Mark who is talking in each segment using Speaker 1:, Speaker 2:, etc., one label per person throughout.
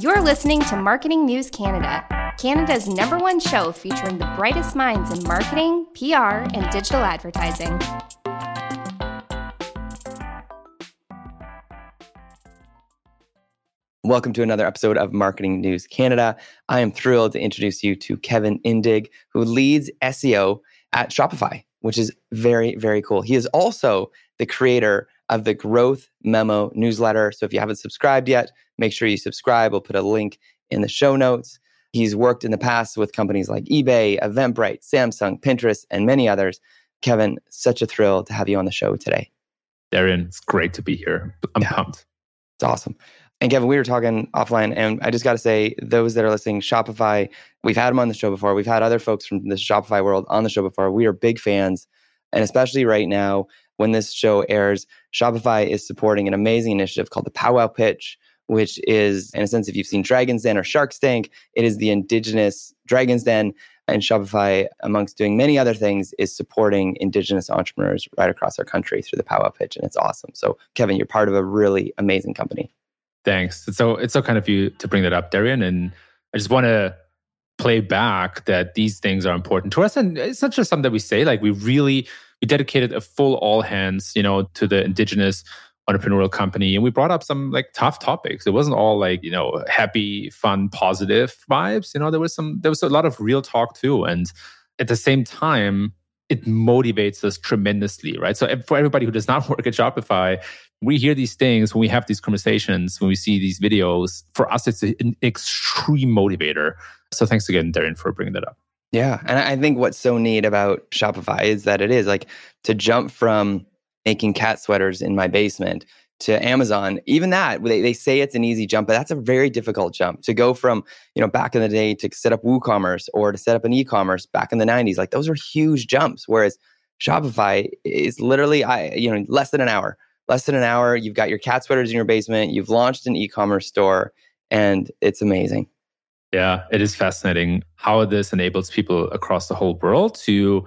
Speaker 1: You're listening to Marketing News Canada, Canada's number one show featuring the brightest minds in marketing, PR, and digital advertising.
Speaker 2: Welcome to another episode of Marketing News Canada. I am thrilled to introduce you to Kevin Indig, who leads SEO at Shopify, which is very, very cool. He is also the creator of the Growth Memo newsletter. So if you haven't subscribed yet, make sure you subscribe. We'll put a link in the show notes. He's worked in the past with companies like eBay, Eventbrite, Samsung, Pinterest, and many others. Kevin, such a thrill to have you on the show today.
Speaker 3: Darian, it's great to be here. I'm yeah. pumped.
Speaker 2: It's awesome. And Kevin, we were talking offline, and I just got to say, those that are listening, Shopify, we've had them on the show before. We've had other folks from the Shopify world on the show before. We are big fans. And especially right now, when this show airs, Shopify is supporting an amazing initiative called the Powwow Pitch, which is, in a sense, if you've seen Dragon's Den or Shark's Tank, it is the indigenous Dragon's Den. And Shopify, amongst doing many other things, is supporting indigenous entrepreneurs right across our country through the Powwow Pitch. And it's awesome. So, Kevin, you're part of a really amazing company.
Speaker 3: Thanks. So it's so kind of you to bring that up, Darian. And I just want to play back that these things are important to us. And it's not just something that we say, like we really we dedicated a full all hands, you know, to the indigenous entrepreneurial company and we brought up some like tough topics. It wasn't all like you know happy fun positive vibes you know there was some there was a lot of real talk too and at the same time it motivates us tremendously right? So for everybody who does not work at shopify we hear these things when we have these conversations when we see these videos. For us it's an extreme motivator. So thanks again Darian for bringing that up
Speaker 2: yeah and i think what's so neat about shopify is that it is like to jump from making cat sweaters in my basement to Amazon, even that, they, they say it's an easy jump, but that's a very difficult jump to go from, you know, back in the day to set up WooCommerce or to set up an e-commerce back in the 90s. Like those are huge jumps. Whereas Shopify is literally, I, you know, less than an hour, less than an hour. You've got your cat sweaters in your basement. You've launched an e-commerce store and it's amazing.
Speaker 3: Yeah, it is fascinating how this enables people across the whole world to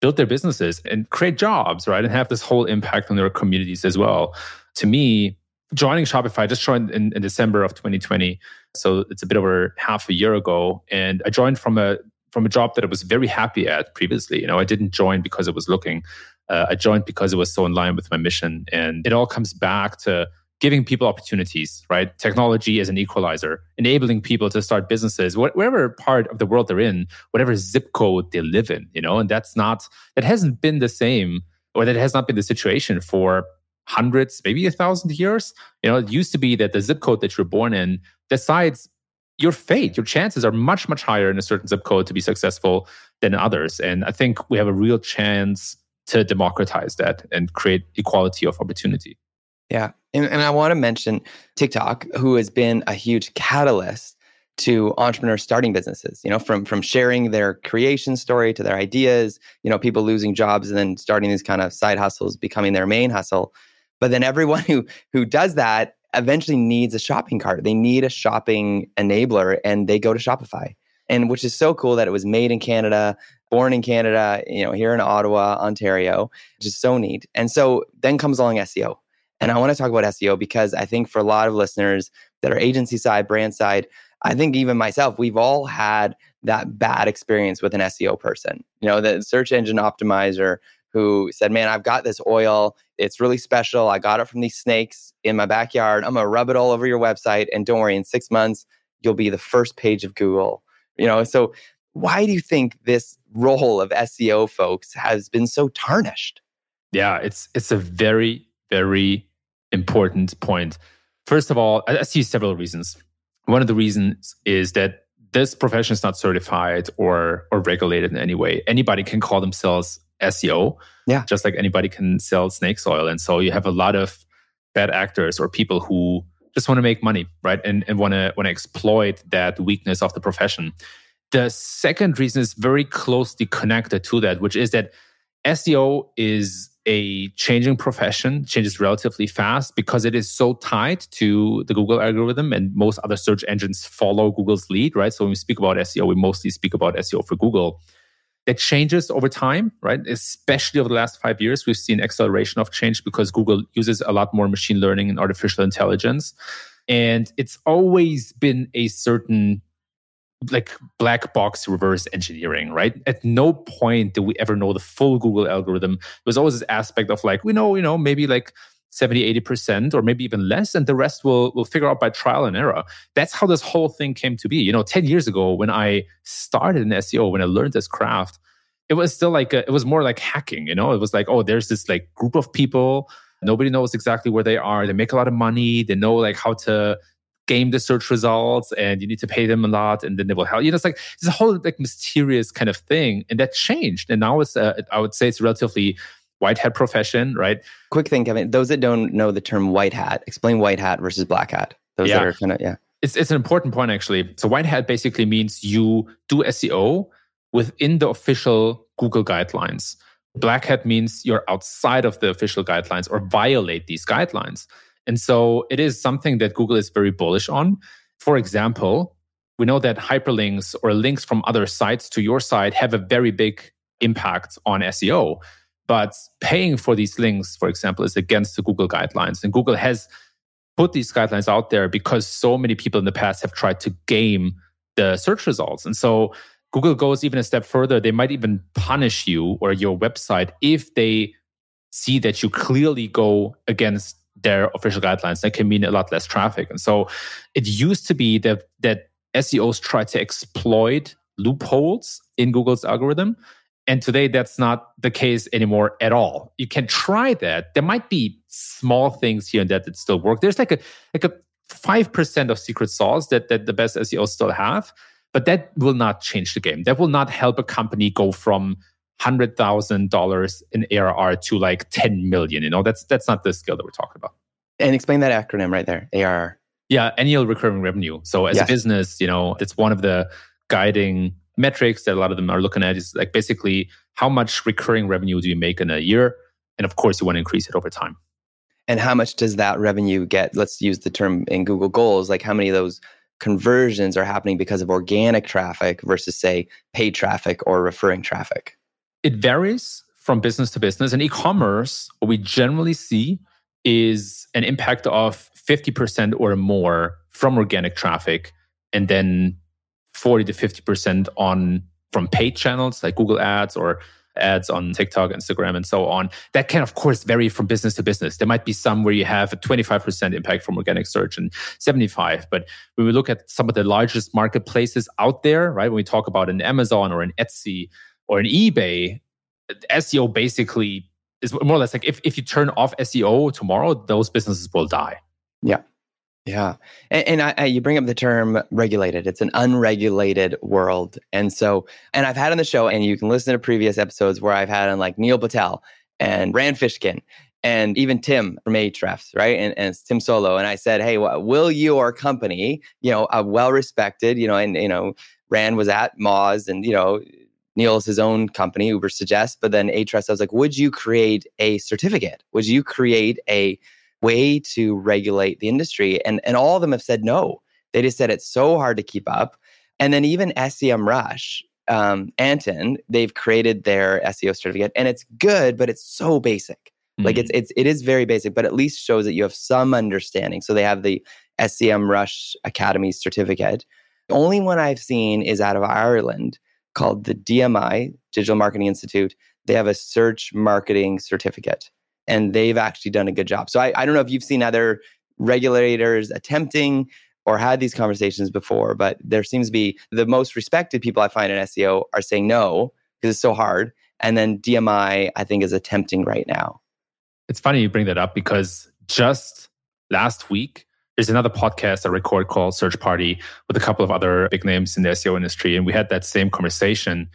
Speaker 3: build their businesses and create jobs, right? And have this whole impact on their communities as well. To me, joining Shopify, I just joined in, in December of 2020. So it's a bit over half a year ago. And I joined from a from a job that I was very happy at previously. You know, I didn't join because I was looking. Uh, I joined because it was so in line with my mission. And it all comes back to giving people opportunities, right? Technology as an equalizer, enabling people to start businesses, whatever part of the world they're in, whatever zip code they live in, you know, and that's not, that hasn't been the same or that has not been the situation for hundreds, maybe a thousand years. You know, it used to be that the zip code that you're born in decides your fate. Your chances are much, much higher in a certain zip code to be successful than others. And I think we have a real chance to democratize that and create equality of opportunity.
Speaker 2: Yeah. And, and I want to mention TikTok, who has been a huge catalyst to entrepreneurs starting businesses, you know, from from sharing their creation story to their ideas, you know, people losing jobs and then starting these kind of side hustles becoming their main hustle. But then everyone who who does that eventually needs a shopping cart. They need a shopping enabler and they go to Shopify. And which is so cool that it was made in Canada, born in Canada, you know, here in Ottawa, Ontario, which is so neat. And so then comes along SEO. And I want to talk about SEO because I think for a lot of listeners that are agency side, brand side, I think even myself, we've all had that bad experience with an SEO person. You know, the search engine optimizer who said, Man, I've got this oil. It's really special. I got it from these snakes in my backyard. I'm going to rub it all over your website. And don't worry, in six months, you'll be the first page of Google. You know, so why do you think this role of SEO folks has been so tarnished?
Speaker 3: Yeah, it's it's a very very important point. First of all, I see several reasons. One of the reasons is that this profession is not certified or or regulated in any way. Anybody can call themselves SEO,
Speaker 2: yeah,
Speaker 3: just like anybody can sell snake oil. And so you have a lot of bad actors or people who just want to make money, right? And and want to want to exploit that weakness of the profession. The second reason is very closely connected to that, which is that SEO is a changing profession, changes relatively fast because it is so tied to the Google algorithm and most other search engines follow Google's lead, right? So when we speak about SEO, we mostly speak about SEO for Google. That changes over time, right? Especially over the last five years, we've seen acceleration of change because Google uses a lot more machine learning and artificial intelligence. And it's always been a certain like black box reverse engineering, right? At no point did we ever know the full Google algorithm. There was always this aspect of like, we know, you know, maybe like 70, 80%, or maybe even less, and the rest will will figure out by trial and error. That's how this whole thing came to be. You know, 10 years ago when I started in SEO, when I learned this craft, it was still like a, it was more like hacking, you know? It was like, oh, there's this like group of people, nobody knows exactly where they are. They make a lot of money, they know like how to game the search results and you need to pay them a lot and then they will help you. Know it's like it's a whole like mysterious kind of thing and that changed. And now it's uh, i would say it's relatively white hat profession right?
Speaker 2: Quick thing kevin those that don't know the term white hat explain white hat versus black hat. Those yeah. that are kind of yeah.
Speaker 3: It's, it's an important point actually. So white hat basically means you do seo within the official google guidelines. Black hat means you're outside of the official guidelines or violate these guidelines and so it is something that Google is very bullish on. For example, we know that hyperlinks or links from other sites to your site have a very big impact on SEO. But paying for these links, for example, is against the Google guidelines. And Google has put these guidelines out there because so many people in the past have tried to game the search results. And so Google goes even a step further. They might even punish you or your website if they see that you clearly go against their official guidelines. That can mean a lot less traffic. And so it used to be that that SEOs try to exploit loopholes in Google's algorithm. And today that's not the case anymore at all. You can try that. There might be small things here and there that still work. There's like a like a five percent of secret sauce that that the best SEOs still have, but that will not change the game. That will not help a company go from hundred thousand dollars in ARR to like ten million. You know, that's that's not the scale that we're talking about.
Speaker 2: And explain that acronym right there, ARR.
Speaker 3: Yeah, annual recurring revenue. So as yes. a business, you know, it's one of the guiding metrics that a lot of them are looking at is like basically how much recurring revenue do you make in a year? And of course, you want to increase it over time.
Speaker 2: And how much does that revenue get? Let's use the term in Google goals, like how many of those conversions are happening because of organic traffic versus say paid traffic or referring traffic?
Speaker 3: It varies from business to business. In e-commerce, what we generally see is an impact of 50% or more from organic traffic and then 40 to 50% on from paid channels like Google Ads or ads on TikTok, Instagram, and so on. That can, of course, vary from business to business. There might be some where you have a 25% impact from organic search and 75. But when we look at some of the largest marketplaces out there, right, when we talk about an Amazon or an Etsy or an eBay, SEO basically is more or less like if, if you turn off SEO tomorrow, those businesses will die.
Speaker 2: Yeah. Yeah. And, and I, I, you bring up the term regulated. It's an unregulated world. And so, and I've had on the show, and you can listen to previous episodes where I've had on like Neil Patel and Rand Fishkin and even Tim from Ahrefs, right? And, and Tim Soulo. And I said, hey, well, will your company, you know, a well respected, you know, and, you know, Rand was at Moz and, you know, Neil's his own company, Ubersuggest. But then Ahrefs, I was like, would you create a certificate? Would you create a way to regulate the industry? And and all of them have said no. They just said it's so hard to keep up. And then even SEMrush, um, Anton, they've created their SEO certificate, and it's good, but it's so basic. Mm-hmm. Like it's mm-hmm. it's it is very basic, but at least shows that you have some understanding. So they have the SEMrush Academy certificate. The only one I've seen is out of Ireland called the DMI, Digital Marketing Institute. They have a search marketing certificate and they've actually done a good job. So I, I don't know if you've seen other regulators attempting or had these conversations before, but there seems to be the most respected people I find in SEO are saying no because it's so hard. And then DMI, I think, is attempting right now.
Speaker 3: It's funny you bring that up because just last week, there's another podcast I record called Search Party with a couple of other big names in the SEO industry. And we had that same conversation.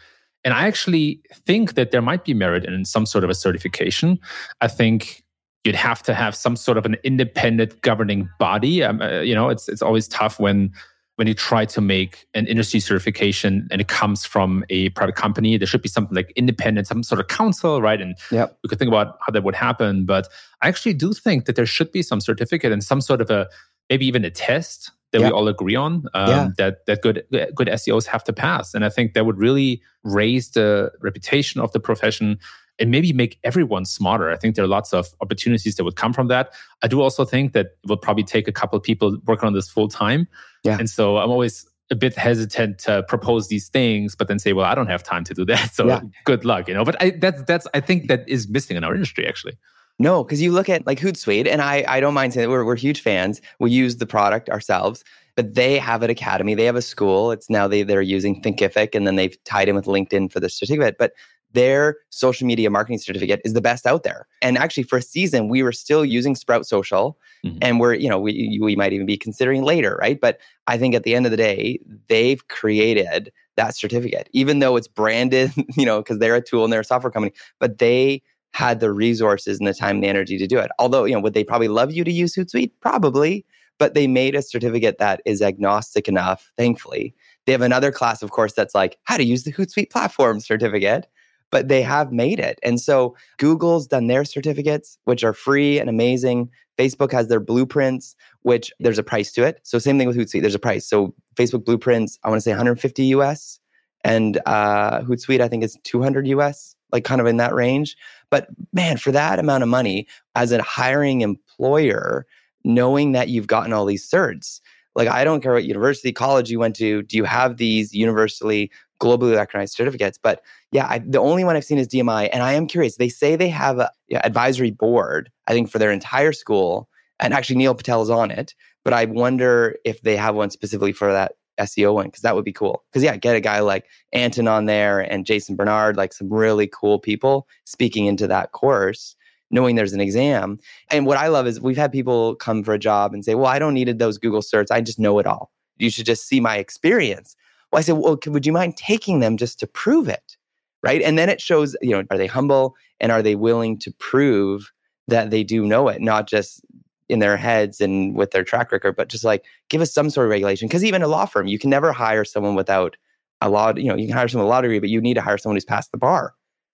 Speaker 3: And I actually think that there might be merit in some sort of a certification. I think you'd have to have some sort of an independent governing body. Um, uh, you know, it's it's always tough when when you try to make an industry certification and it comes from a private company, there should be something like independent, some sort of council, right? And yep. we could think about how that would happen. But I actually do think that there should be some certificate and some sort of a maybe even a test that yep. we all agree on um, yeah. that that good good SEOs have to pass. And I think that would really raise the reputation of the profession and maybe make everyone smarter. I think there are lots of opportunities that would come from that. I do also think that it will probably take a couple of people working on this full time.
Speaker 2: Yeah.
Speaker 3: And so I'm always a bit hesitant to propose these things, but then say, well, I don't have time to do that. So
Speaker 2: Yeah.
Speaker 3: good luck, you know. But I, that's that's I think that is missing in our industry actually.
Speaker 2: No, because you look at like Hootsuite, and I, I don't mind saying that we're, we're huge fans. We use the product ourselves, but they have an academy, they have a school. It's now they, they're using Thinkific, and then they've tied in with LinkedIn for the certificate. But their social media marketing certificate is the best out there. And actually, for a season, we were still using Sprout Social,
Speaker 3: Mhm.
Speaker 2: and we're, you know, we, we might even be considering later, right? But I think at the end of the day, they've created that certificate, even though it's branded, you know, because they're a tool and they're a software company, but they had the resources and the time and the energy to do it. Although, you know, would they probably love you to use Hootsuite? Probably, but they made a certificate that is agnostic enough, thankfully. They have another class, of course, that's like how to use the Hootsuite platform certificate, but they have made it. And so Google's done their certificates, which are free and amazing. Facebook has their blueprints, which there's a price to it. So same thing with Hootsuite, there's a price. So Facebook blueprints, I want to say 150 US, and uh, Hootsuite, I think is 200 US, like kind of in that range. But man, for that amount of money, as a hiring employer, knowing that you've gotten all these certs, like I don't care what university, college you went to, do you have these universally, globally recognized certificates? But yeah, I, the only one I've seen is DMI, and I am curious. They say they have a yeah, advisory board, I think, for their entire school, and actually Neil Patel is on it. But I wonder if they have one specifically for that SEO one because that would be cool. Because yeah, get a guy like Anton on there and Jason Barnard, like some really cool people speaking into that course, knowing there's an exam. And what I love is we've had people come for a job and say, "Well, I don't need those Google certs. I just know it all. You should just see my experience." Well, I said, "Well, would you mind taking them just to prove it?" Right? And then it shows, you know, are they humble and are they willing to prove that they do know it, not just in their heads and with their track record, but just like give us some sort of regulation. Because even a law firm, you can never hire someone without a law. You know, you can hire someone with a law degree, but you need to hire someone who's passed the bar.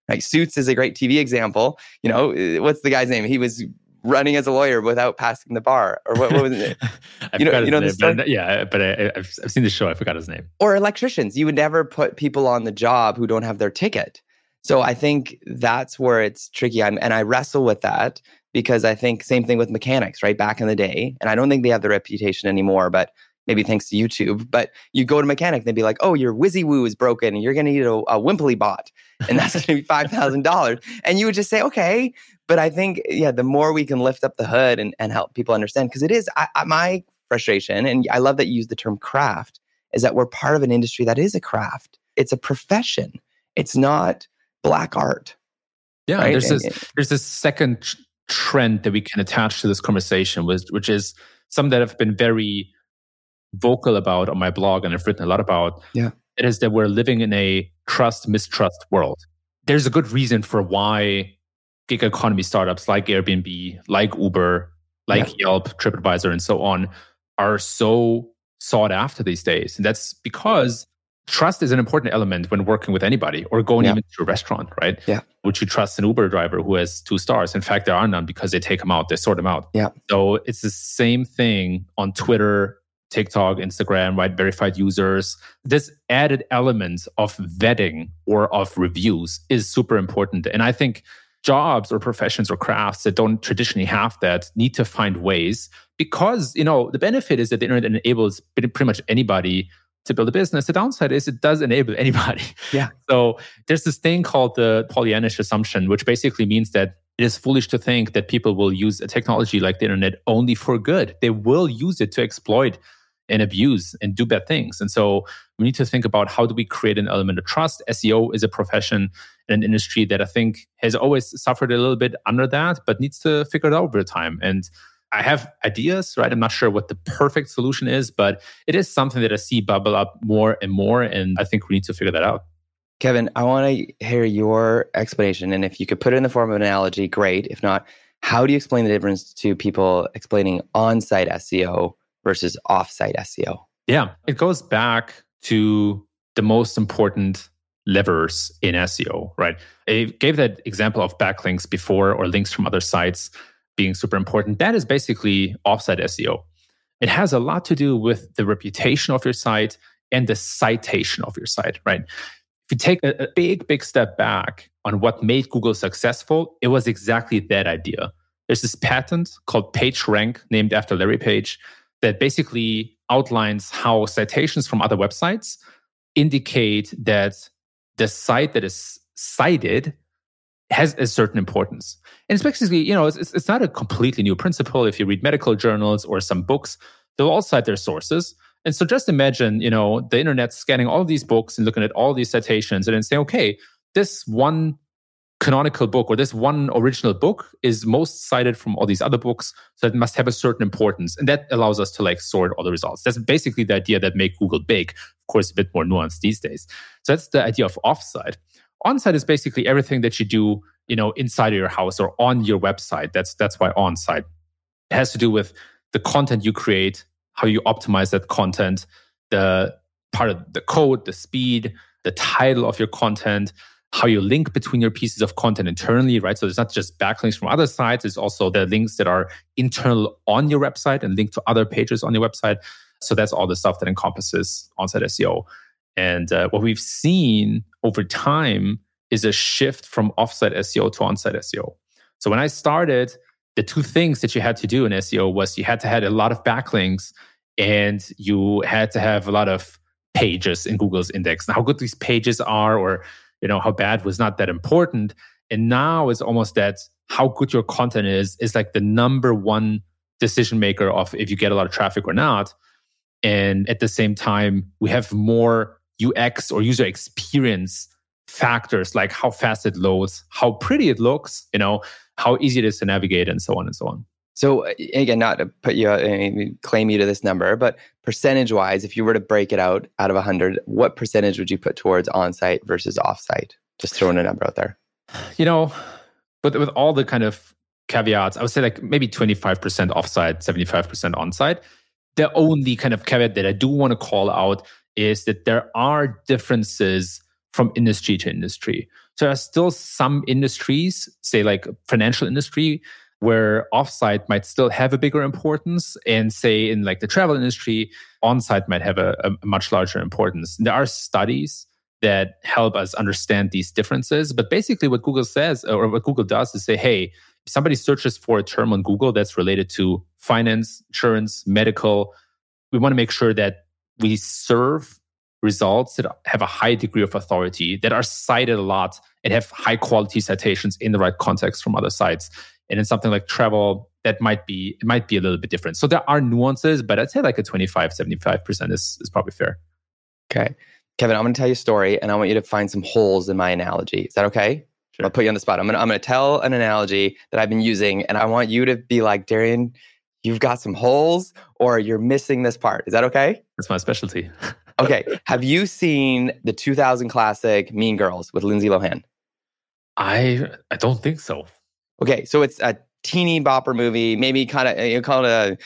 Speaker 2: Like Suits is a great TV example. You know, uh, what's the guy's name? He was running as a lawyer without passing the bar, or what, what was it? You know- you know
Speaker 3: name, but yeah, but I, I've, I've seen the show. I forgot his name.
Speaker 2: or electricians. You would never put people on the job who don't have their ticket. So I think that's where it's tricky. I'm, and I wrestle with that because I think same thing with mechanics, right? Back in the day, and I don't think they have the reputation anymore, but maybe thanks to YouTube. But you go to mechanic, and they'd be like, "Oh, your Wizzy Woo is broken, and you're going to need a, a Wimply bot, and that's going to be five thousand dollars." And you would just say, "Okay." But I think, yeah, the more we can lift up the hood and, and help people understand, because it is I, I, my frustration, and I love that you use the term craft, is that we're part of an industry that is a craft. It's a profession. It's not black art.
Speaker 3: Yeah,
Speaker 2: right?
Speaker 3: there's this there's this second trend that we can attach to this conversation, which which is something that I've been very vocal about on my blog and I've written a lot about.
Speaker 2: Yeah.
Speaker 3: it is that we're living in a trust mistrust world. There's a good reason for why gig economy startups like Airbnb, like Uber, like Yelp, TripAdvisor, and so on are so sought after these days, and that's because trust is an important element when working with anybody or going
Speaker 2: Yeah.
Speaker 3: even to a restaurant, right?
Speaker 2: Yeah.
Speaker 3: Would you trust an Uber driver who has two stars? In fact, there are none because they take them out, they sort them out.
Speaker 2: Yeah.
Speaker 3: So it's the same thing on Twitter, TikTok, Instagram, right? Verified users. This added element of vetting or of reviews is super important. And I think jobs or professions or crafts that don't traditionally have that need to find ways because, you know, the benefit is that the internet enables pretty pretty much anybody to build a business. The downside is it does enable anybody.
Speaker 2: Yeah.
Speaker 3: So there's this thing called the Pollyannish assumption, which basically means that it is foolish to think that people will use a technology like the internet only for good. They will use it to exploit and abuse and do bad things. And so we need to think about how do we create an element of trust. SEO is a profession and an industry that I think has always suffered a little bit under that, but needs to figure it out over time. And I have ideas, right? I'm not sure what the perfect solution is, but it is something that I see bubble up more and more. And I think we need to figure that out.
Speaker 2: Kevin, I want to hear your explanation. And if you could put it in the form of an analogy, great. If not, how do you explain the difference to people explaining on site SEO versus off site SEO?
Speaker 3: Yeah, it goes back to the most important levers in SEO, right? I gave that example of backlinks before or links from other sites being super important. That is basically offsite SEO. It has a lot to do with the reputation of your site and the citation of your site, right? if you take a, a big, big step back on what made Google successful, it was exactly that idea. There's this patent called PageRank, named after Larry Page, that basically outlines how citations from other websites indicate that the site that is cited has a certain importance. And it's basically, you know, it's, it's not a completely new principle. If you read medical journals or some books, they'll all cite their sources. And so just imagine, you know, the internet scanning all these books and looking at all these citations and then saying, okay, this one canonical book or this one original book is most cited from all these other books so it must have a certain importance and that allows us to like sort all the results that's basically the idea that make google big of course a bit more nuanced these days so that's the idea of offsite onsite is basically everything that you do you know inside of your house or on your website that's that's why onsite it has to do with the content you create how you optimize that content the part of the code the speed the title of your content how you link between your pieces of content internally, right? So it's not just backlinks from other sites, it's also the links that are internal on your website and linked to other pages on your website. So that's all the stuff that encompasses on-site SEO. And uh, what we've seen over time is a shift from offsite SEO to on-site SEO. So when I started, the two things that you had to do in SEO was you had to have a lot of backlinks and you had to have a lot of pages in Google's index. Now, how good these pages are or you know how bad was not that important and now it's almost that how good your content is is like the number one decision maker of if you get a lot of traffic or not and at the same time we have more ux or user experience factors like how fast it loads how pretty it looks you know how easy it is to navigate and so on and so on
Speaker 2: so again, not to put you uh, claim you to this number, but percentage wise, if you were to break it out out of 100, what percentage would you put towards on-site versus off-site? Just throwing a number out there.
Speaker 3: You know, but with all the kind of caveats, I would say like maybe 25% off-site, 75% on-site. The only kind of caveat that I do want to call out is that there are differences from industry to industry. So there are still some industries, say like financial industry, where offsite might still have a bigger importance and say in like the travel industry onsite might have a, a much larger importance there are studies that help us understand these differences but basically what google says or what google does is say hey if somebody searches for a term on google that's related to finance insurance medical we want to make sure that we serve results that have a high degree of authority that are cited a lot and have high quality citations in the right context from other sites and in something like travel, that might be it might be a little bit different. So there are nuances, but I'd say like a 25, 75% is, is probably fair.
Speaker 2: Okay. Kevin, I'm going to tell you a story and I want you to find some holes in my analogy. Is that okay? Sure. I'll put you on the spot. I'm going, to, I'm going to tell an analogy that I've been using and I want you to be like, Darian, you've got some holes or you're missing this part. Is that okay?
Speaker 3: That's my specialty.
Speaker 2: okay. Have you seen the 2000 classic Mean Girls with Lindsay Lohan?
Speaker 3: I I don't think so.
Speaker 2: Okay, so it's a teeny bopper movie, maybe kind of you call it a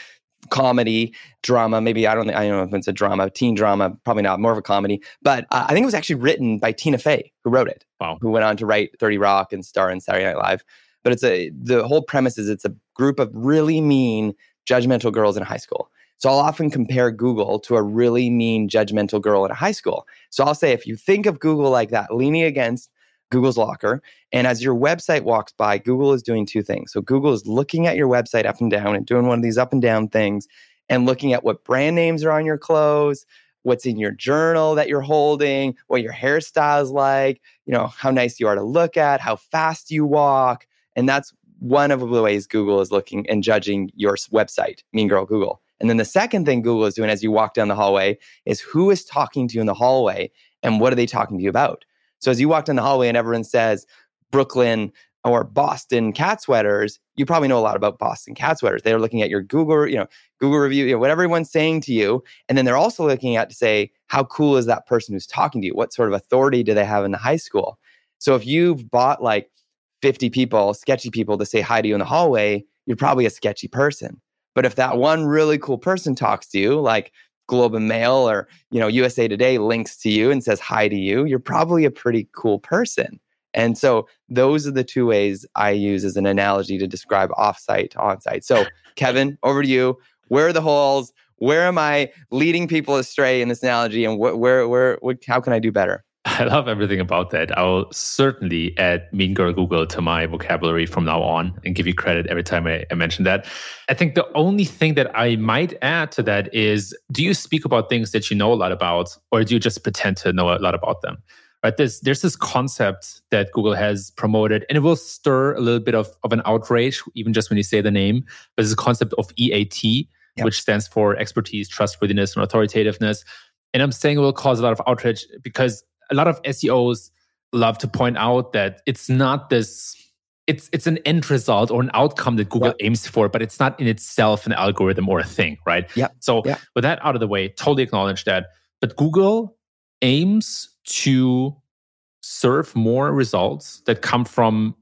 Speaker 2: comedy drama. Maybe I don't think I don't know if it's a drama, teen drama, probably not, more of a comedy. But uh, I think it was actually written by Tina Fey, who wrote it.
Speaker 3: Wow.
Speaker 2: Who went on to write Thirty Rock and star in Saturday Night Live. But it's a the whole premise is it's a group of really mean, judgmental girls in high school. So I'll often compare Google to a really mean, judgmental girl in high school. So I'll say if you think of Google like that, leaning against Google's Locker. And as your website walks by, Google is doing two things. So Google is looking at your website up and down and doing one of these up and down things and looking at what brand names are on your clothes, what's in your journal that you're holding, what your hairstyle is like, you know, how nice you are to look at, how fast you walk. And that's one of the ways Google is looking and judging your website, Mean Girl Google. And then the second thing Google is doing as you walk down the hallway is who is talking to you in the hallway and what are they talking to you about? So as you walk down the hallway and everyone says Brooklyn or Boston cat sweaters, you probably know a lot about Boston cat sweaters. They're looking at your Google, you know, Google review, you know, what everyone's saying to you. And then they're also looking at to say, how cool is that person who's talking to you? What sort of authority do they have in the high school? So if you've bought like 50 people, sketchy people to say hi to you in the hallway, you're probably a sketchy person. But if that one really cool person talks to you, like Globe and Mail or you know USA Today links to you and says hi to you, you're probably a pretty cool person. And so those are the two ways I use as an analogy to describe offsite to onsite. So Kevin, over to you. Where are the holes? Where am I leading people astray in this analogy, and wh- where, where, what, how can I do better?
Speaker 3: I love everything about that. I'll certainly add Mean Girl Google to my vocabulary from now on and give you credit every time I, I, mention that. I think the only thing that I might add to that is do you speak about things that you know a lot about, or do you just pretend to know a lot about them? Right? There's, there's this concept that Google has promoted, and it will stir a little bit of, of an outrage, even just when you say the name. But this concept of EAT, yep. which stands for expertise, trustworthiness, and authoritativeness. And I'm saying it will cause a lot of outrage because a lot of SEOs love to point out that it's not this it's it's an end result or an outcome that Google yeah. aims for, but it's not in itself an algorithm or a thing, right?
Speaker 2: Yeah.
Speaker 3: So
Speaker 2: yeah.
Speaker 3: with that out of the way, totally acknowledge that. But Google aims to serve more results that come from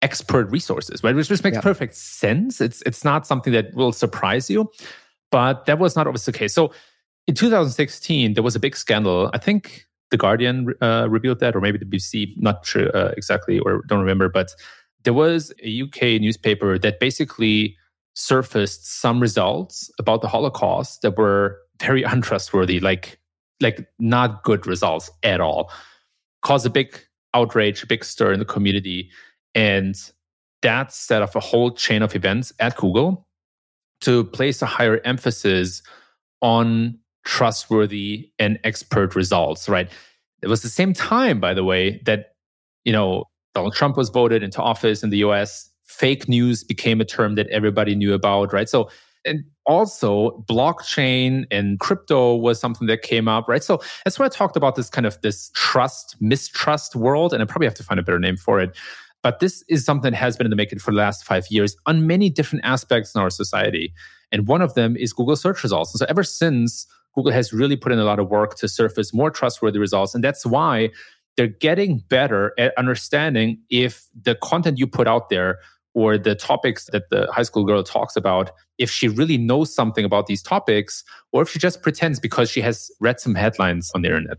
Speaker 3: expert resources, right? Which makes yeah. perfect sense. It's it's not something that will surprise you, but that was not always the case. So in 2016, there was a big scandal. I think the Guardian uh, revealed that, or maybe the BBC, not sure uh, exactly, or don't remember, but there was a UK newspaper that basically surfaced some results about the Holocaust that were very untrustworthy, like like not good results at all. Caused a big outrage, a big stir in the community, and that set off a whole chain of events at Google to place a higher emphasis on trustworthy and expert results, right? It was the same time, by the way, that, you know, Donald Trump was voted into office in the US. Fake news became a term that everybody knew about, right? So, and also blockchain and crypto was something that came up, right? So that's why I talked about this kind of this trust, mistrust world. And I probably have to find a better name for it. But this is something that has been in the making for the last five years on many different aspects in our society. And one of them is Google search results. And so ever since Google has really put in a lot of work to surface more trustworthy results. And that's why they're getting better at understanding if the content you put out there or the topics that the high school girl talks about, if she really knows something about these topics, or if she just pretends because she has read some headlines on the internet.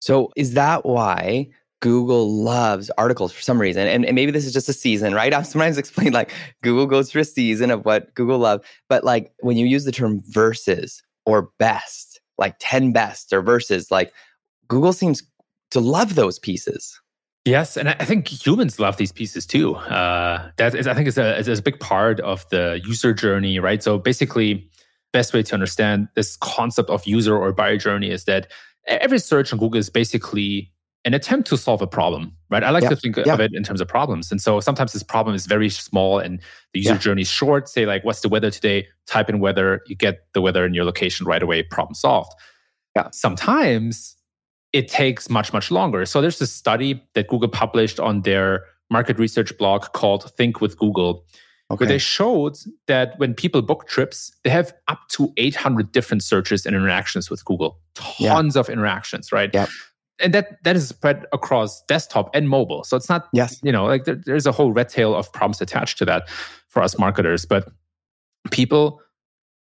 Speaker 2: So is that why Google loves articles for some reason? And, and maybe this is just a season, right? I've sometimes explained like Google goes through a season of what Google love. But like when you use the term versus or best, like 10 best or versus, like Google seems to love those pieces.
Speaker 3: Yes, and I think humans love these pieces too. Uh, that is, I think, is a, is a big part of the user journey, right? So basically, best way to understand this concept of user or buyer journey is that every search on Google is basically an attempt to solve a problem, right? I like yeah. to think yeah. of it in terms of problems. And so sometimes this problem is very small and the user yeah. journey is short. Say, like, what's the weather today? Type in weather, you get the weather in your location right away, problem solved. Yeah. Sometimes it takes much, much longer. So there's this study that Google published on their market research blog called Think with Google. Okay. Where they showed that when people book trips, they have up to 800 different searches and interactions with Google. Tons yeah. of interactions, right?
Speaker 2: Yeah.
Speaker 3: And that that is spread across desktop and mobile. So it's not,
Speaker 2: yes.
Speaker 3: you know, like there, there's a whole red tail of problems attached to that for us marketers. But people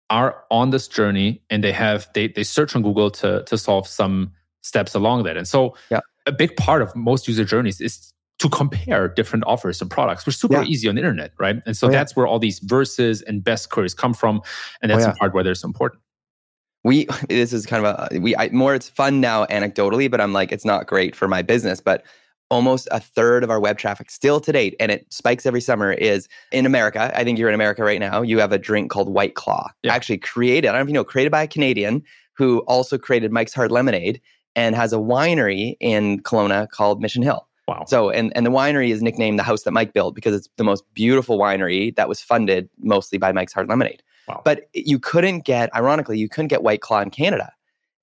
Speaker 3: are on this journey and they have they they search on Google to to solve some steps along that. And so
Speaker 2: yeah.
Speaker 3: a big part of most user journeys is to compare different offers and products. We're super
Speaker 2: Yeah.
Speaker 3: easy on the internet, right? And so
Speaker 2: Oh, yeah.
Speaker 3: that's where all these verses and best queries come from. And that's
Speaker 2: Oh,
Speaker 3: the part where they're so important.
Speaker 2: we this is kind of a we I, more it's fun now anecdotally but i'm like it's not great for my business but almost a third of our web traffic still to date and it spikes every summer is in america i think you're in america right now you have a drink called white claw
Speaker 3: Yeah.
Speaker 2: actually created i don't know if you know created by a canadian who also created mike's hard lemonade and has a winery in Kelowna called mission hill
Speaker 3: Wow.
Speaker 2: so and and the winery is nicknamed the house that mike built because it's the most beautiful winery that was funded mostly by mike's hard lemonade
Speaker 3: Wow.
Speaker 2: but you couldn't get, ironically, you couldn't get White Claw in Canada.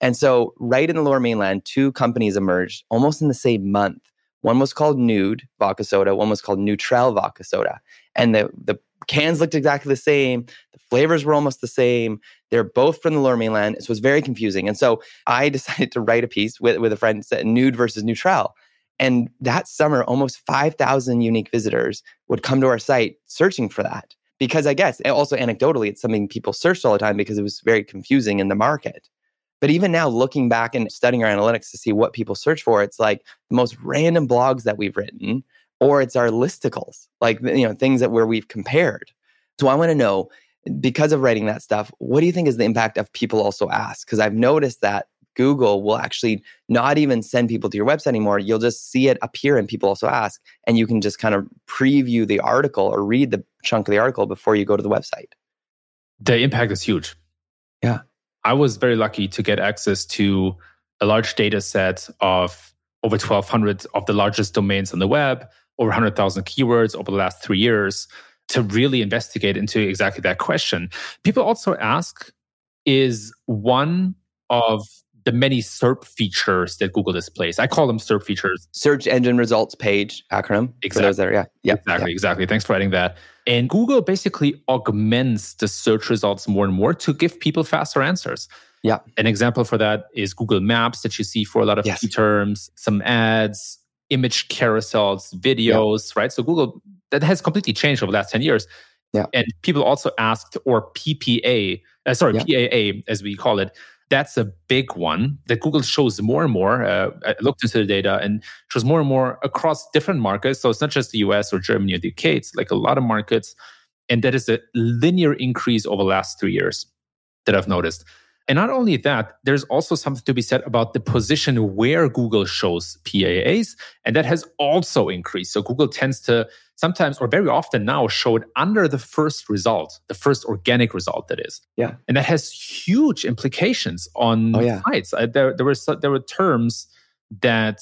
Speaker 2: And so, right in the lower mainland, two companies emerged almost in the same month. One was called Nude Vodka Soda, one was called Nütrl Vodka Soda. And the, the cans looked exactly the same, the flavors were almost the same. They're both from the lower mainland. So, it was very confusing. And so, I decided to write a piece with, with a friend, said Nude versus Nütrl. And that summer, almost 5,000 unique visitors would come to our site searching for that because I guess also anecdotally, it's something people searched all the time because it was very confusing in the market. But even now, looking back and studying our analytics to see what people search for, it's like the most random blogs that we've written, or it's our listicles, like you know things that where we've compared. So I want to know, because of writing that stuff, what do you think is the impact of people also ask? Because I've noticed that Google will actually not even send people to your website anymore. You'll just see it appear and people also ask, and you can just kind of preview the article or read the chunk of the article before you go to the website.
Speaker 3: the impact is huge.
Speaker 2: Yeah.
Speaker 3: I was very lucky to get access to a large data set of over 1,200 of the largest domains on the web, over 100,000 keywords over the last three years to really investigate into exactly that question. People also ask is one of the many SERP features that Google displays. I call them SERP features
Speaker 2: Search engine results page acronym.
Speaker 3: Exactly.
Speaker 2: those that are, yeah. Yeah.
Speaker 3: exactly, exactly. Thanks for adding that. And Google basically augments the search results more and more to give people faster answers.
Speaker 2: Yeah.
Speaker 3: An example for that is Google Maps that you see for a lot of
Speaker 2: Yes.
Speaker 3: key terms, some ads, image carousels, videos, right? So Google that has completely changed over the last 10 years.
Speaker 2: Yeah.
Speaker 3: And people also asked, or PPA, uh, sorry,
Speaker 2: Yeah.
Speaker 3: PAA as we call it. That's a big one that Google shows more and more. Uh, I looked into the data and shows more and more across different markets. So it's not just the US or Germany or the UK, it's like a lot of markets. And that is a linear increase over the last three years that I've noticed. And not only that, there's also something to be said about the position where Google shows PAAs. And that has also increased. So Google tends to sometimes or very often now show it under the first result, the first organic result that is.
Speaker 2: Yeah.
Speaker 3: And that has huge implications on
Speaker 2: Oh, yeah.
Speaker 3: sites. Uh, there, there, were, there were terms that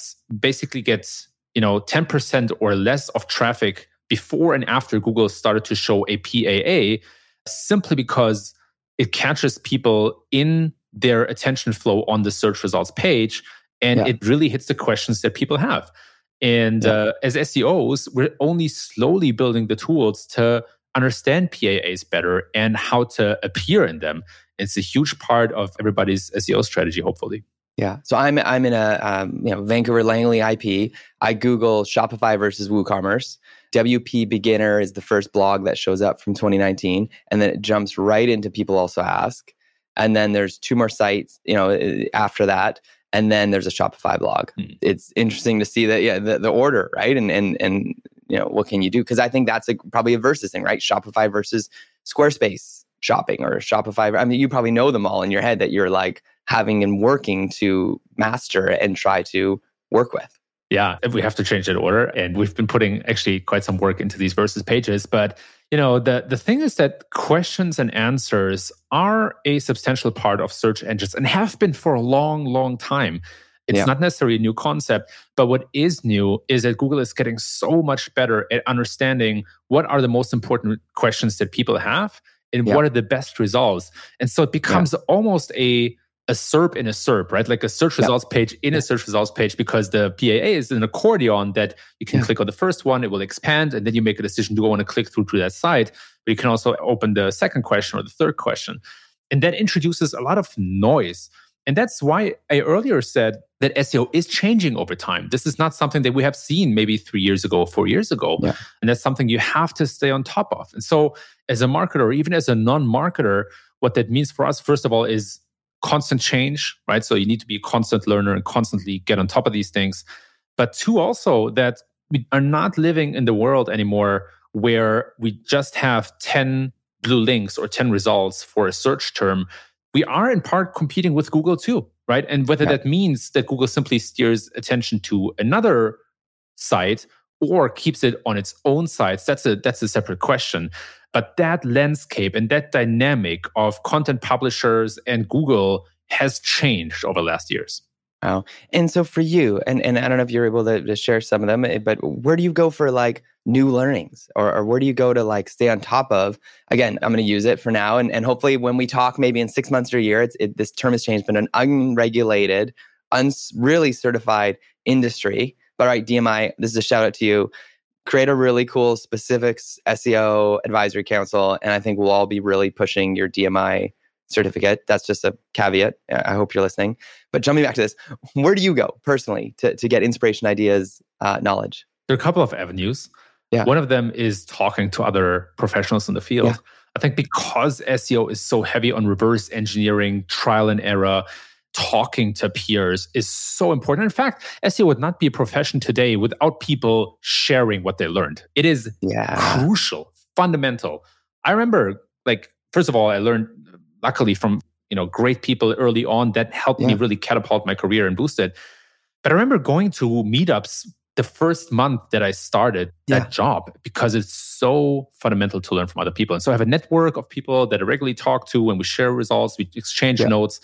Speaker 3: basically get you know 10% or less of traffic before and after Google started to show a PAA simply because it catches people in their attention flow on the search results page and
Speaker 2: Yeah.
Speaker 3: it really hits the questions that people have. And
Speaker 2: Yeah.
Speaker 3: uh, as SEOs, we're only slowly building the tools to understand PAAs better and how to appear in them. It's a huge part of everybody's SEO strategy, hopefully.
Speaker 2: Yeah. So I'm I'm in a um, you know Vancouver Langley IP. I Google Shopify versus WooCommerce. WP Beginner is the first blog that shows up from 2019, and then it jumps right into people also ask, and then there's two more sites you know uh, after that, and then there's a Shopify blog.
Speaker 3: Hmm.
Speaker 2: It's interesting to see that yeah the, the order right and and and you know what can you do because I think that's a, probably a versus thing right Shopify versus Squarespace shopping or Shopify. I mean you probably know them all in your head that you're like having and working to master and try to work with.
Speaker 3: Yeah, if we have to change that order. And we've been putting actually quite some work into these versus pages. But you know, the the thing is that questions and answers are a substantial part of search engines and have been for a long, long time. It's
Speaker 2: Yeah.
Speaker 3: not necessarily a new concept, but what is new is that Google is getting so much better at understanding what are the most important questions that people have and
Speaker 2: Yeah.
Speaker 3: what are the best results. And so it becomes almost a a SERP in a SERP, right? Like a search
Speaker 2: Yeah.
Speaker 3: results page in a search results page because the PAA is an accordion that you can
Speaker 2: Yeah.
Speaker 3: click on the first one, it will expand, and then you make a decision do I want to click through to that site. But you can also open the second question or the third question. And that introduces a lot of noise. And that's why I earlier said that SEO is changing over time. This is not something that we have seen maybe three years ago, four years ago.
Speaker 2: Yeah.
Speaker 3: And that's something you have to stay on top of. And so, as a marketer, or even as a non marketer, what that means for us, first of all, is constant change, right? So you need to be a constant learner and constantly get on top of these things. But two, also that we are not living in the world anymore where we just have 10 blue links or 10 results for a search term. We are in part competing with Google too, right? And whether yeah. that means that Google simply steers attention to another site or keeps it on its own sites, that's a that's a separate question. But that landscape and that dynamic of content publishers and Google has changed over the last years.
Speaker 2: Wow. And so for you, and, and I don't know if you're able to, to share some of them, eh, but where do you go for like new learnings or, or where do you go to like stay on top of? Again, I'm going to use it for now. And, and hopefully when we talk maybe in six months or a year, it, this term has changed, but an unregulated, uns, really certified industry. But all right, DMI, this is a shout out to you create a really cool specifics SEO advisory council. And I think we'll all be really pushing your DMI certificate. That's just a caveat. I hope you're listening. But jumping back to this, where do you go personally to, to get inspiration, ideas, uh, knowledge?
Speaker 3: There are a couple of avenues. Yeah. One of them is talking to other professionals in the field. Yeah. I think because SEO is so heavy on reverse engineering, trial and error, talking to peers is so important. In fact, SEO would not be a profession today without people sharing what they learned. It is yeah. crucial, fundamental. I remember, like, first of all, I learned luckily from you know great people early on that helped yeah. me really catapult my career and boost it. But I remember going to meetups the first month that I started that yeah. job because it's so fundamental to learn from other people. And so I have a network of people that I regularly talk to and we share results, we exchange notes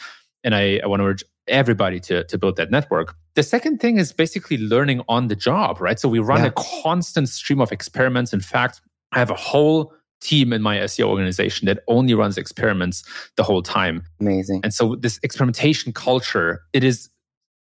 Speaker 3: and I, I want to urge everybody to, to build that network. The second thing is basically learning on the job, right? So we run yeah. a constant stream of experiments. In fact, I have a whole team in my SEO organization that only runs experiments the whole time.
Speaker 2: Amazing.
Speaker 3: And so this experimentation culture, it is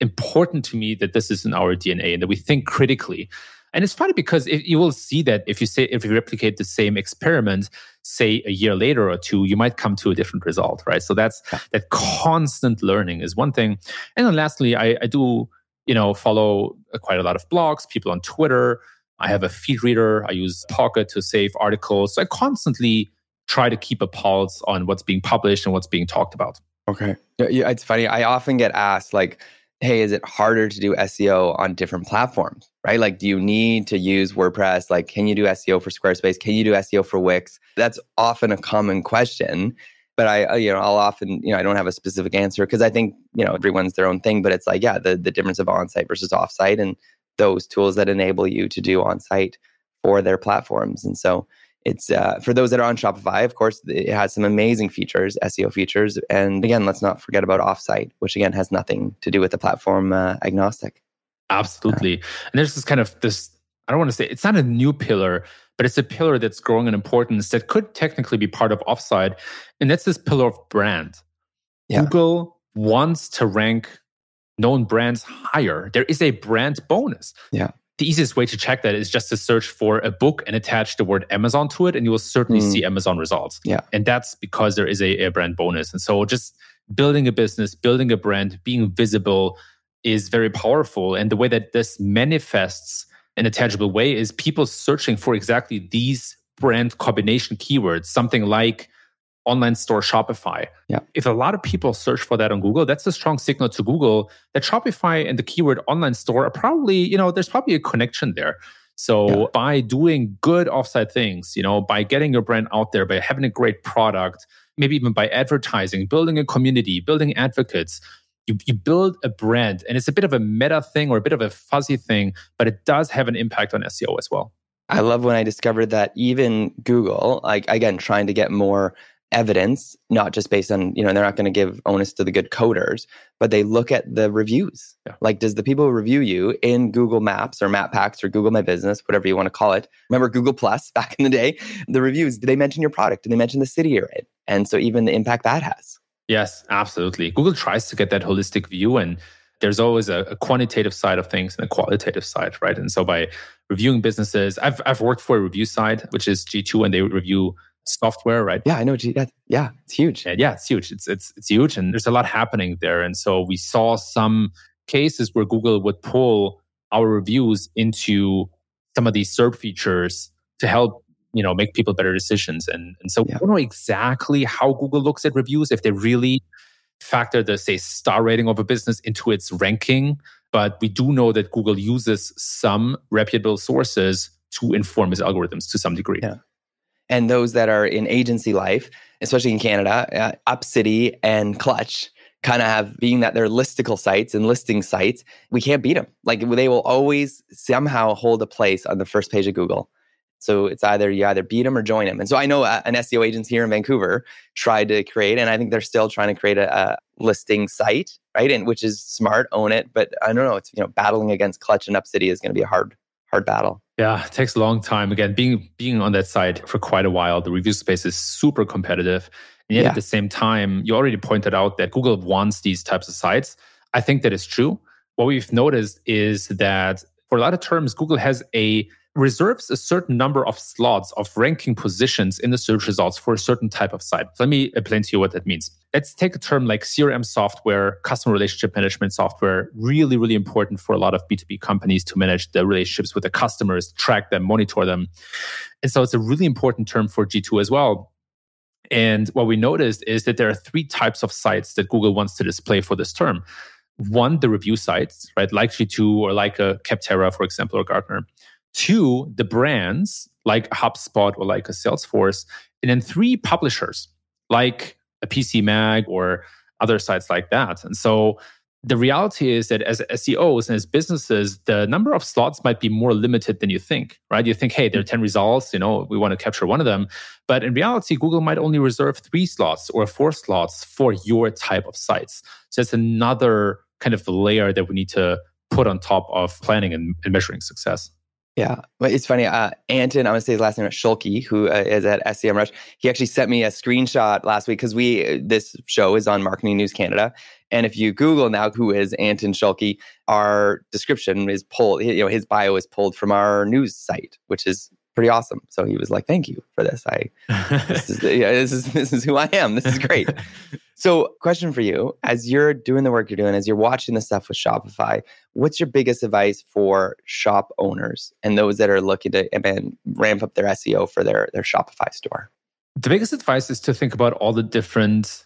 Speaker 3: important to me that this is in our DNA and that we think critically. And it's funny because if, you will see that if you say if you replicate the same experiment, say a year later or two, you might come to a different result, right? So that's yeah. that constant learning is one thing. And then lastly, I, I do you know follow quite a lot of blogs, people on Twitter. I have a feed reader. I use Pocket to save articles. So I constantly try to keep a pulse on what's being published and what's being talked about.
Speaker 2: Okay. Yeah, it's funny. I often get asked, like, hey, is it harder to do SEO on different platforms? Right? Like, do you need to use WordPress? Like, can you do SEO for Squarespace? Can you do SEO for Wix? That's often a common question. But I, uh, you know, I'll often, you know, I don't have a specific answer because I think, you know, everyone's their own thing. But it's like, yeah, the the difference of on-site versus off-site, and those tools that enable you to do on-site for their platforms. And so, it's uh, for those that are on Shopify, of course, it has some amazing features, SEO features. And again, let's not forget about offsite, which again has nothing to do with the platform uh, agnostic.
Speaker 3: Absolutely. Uh, and there's this kind of this, I don't want to say it's not a new pillar, but it's a pillar that's growing in importance that could technically be part of offsite. And that's this pillar of brand. Yeah. Google wants to rank known brands higher. There is a brand bonus.
Speaker 2: Yeah
Speaker 3: the easiest way to check that is just to search for a book and attach the word Amazon to it, and you will certainly mm. see Amazon results.
Speaker 2: Yeah.
Speaker 3: And that's because there is a, a brand bonus. And so just building a business, building a brand, being visible is very powerful. And the way that this manifests in a tangible way is people searching for exactly these brand combination keywords, something like online store Shopify.
Speaker 2: Yeah.
Speaker 3: If a lot of people search for that on Google, that's a strong signal to Google that Shopify and the keyword online store are probably, you know, there's probably a connection there. So yeah. by doing good offsite things, you know, by getting your brand out there, by having a great product, maybe even by advertising, building a community, building advocates, you, you build a brand and it's a bit of a meta thing or a bit of a fuzzy thing, but it does have an impact on SEO as well.
Speaker 2: I love when I discovered that even Google, like again, trying to get more evidence, not just based on, you know, they're not going to give onus to the good coders, but they look at the reviews. Yeah. Like, does the people who review you in Google Maps or Map Packs or Google My Business, whatever you want to call it? Remember Google Plus back in the day? The reviews, did they mention your product? Did they mention the city you're in? And so even the impact that has.
Speaker 3: Yes, absolutely. Google tries to get that holistic view and there's always a, a, quantitative side of things and a qualitative side, right? And so by reviewing businesses, I've I've worked for a review side, which is G2, and they review software, right?
Speaker 2: Yeah, I know. Yeah, yeah, it's huge.
Speaker 3: And yeah, it's huge. It's it's it's huge, and there's a lot happening there. And so we saw some cases where Google would pull our reviews into some of these SERP features to help you know make people better decisions. And and so yeah. we don't know exactly how Google looks at reviews if they really factor the say star rating of a business into its ranking, but we do know that Google uses some reputable sources to inform its algorithms to some degree.
Speaker 2: Yeah. And those that are in agency life, especially in Canada, uh, UpCity and Clutch kind of have being that they're listicle sites and listing sites, we can't beat them. Like they will always somehow hold a place on the first page of Google. So it's either you either beat them or join them. And so I know uh, an SEO agency here in Vancouver tried to create, and I think they're still trying to create a, a listing site, right? And which is smart, own it. But I don't know. It's you know battling against Clutch and UpCity is going to be a hard hard battle.
Speaker 3: Yeah, it takes a long time. Again, being being on that site for quite a while, the review space is super competitive. And yet yeah. at the same time, you already pointed out that Google wants these types of sites. I think that is true. What we've noticed is that for a lot of terms, Google has a reserves a certain number of slots of ranking positions in the search results for a certain type of site. Let me explain to you what that means. Let's take a term like CRM software, customer relationship management software, really, really important for a lot of B2B companies to manage their relationships with the customers, track them, monitor them. And so it's a really important term for G2 as well. And what we noticed is that there are three types of sites that Google wants to display for this term. One, the review sites, right? Like G2 or like a Capterra, for example, or Gartner. Two, the brands like HubSpot or like a Salesforce. And then three, publishers like a PC Mag or other sites like that. And so the reality is that as SEOs and as businesses, the number of slots might be more limited than you think, right? You think, hey, there are 10 results, you know, we want to capture one of them. But in reality, Google might only reserve three slots or four slots for your type of sites. So that's another kind of layer that we need to put on top of planning and, and measuring success.
Speaker 2: Yeah, but it's funny. Uh, Anton, I'm gonna say his last name is Shulke, who uh, is at SEMrush. He actually sent me a screenshot last week because we this show is on Marketing News Canada, and if you Google now who is Anton Shulke, our description is pulled. You know, his bio is pulled from our news site, which is pretty awesome. So he was like, "Thank you for this. I this is yeah, this is this is who I am. This is great." so, question for you: As you're doing the work you're doing, as you're watching the stuff with Shopify, what's your biggest advice for shop owners and those that are looking to and ramp up their SEO for their their Shopify store?
Speaker 3: The biggest advice is to think about all the different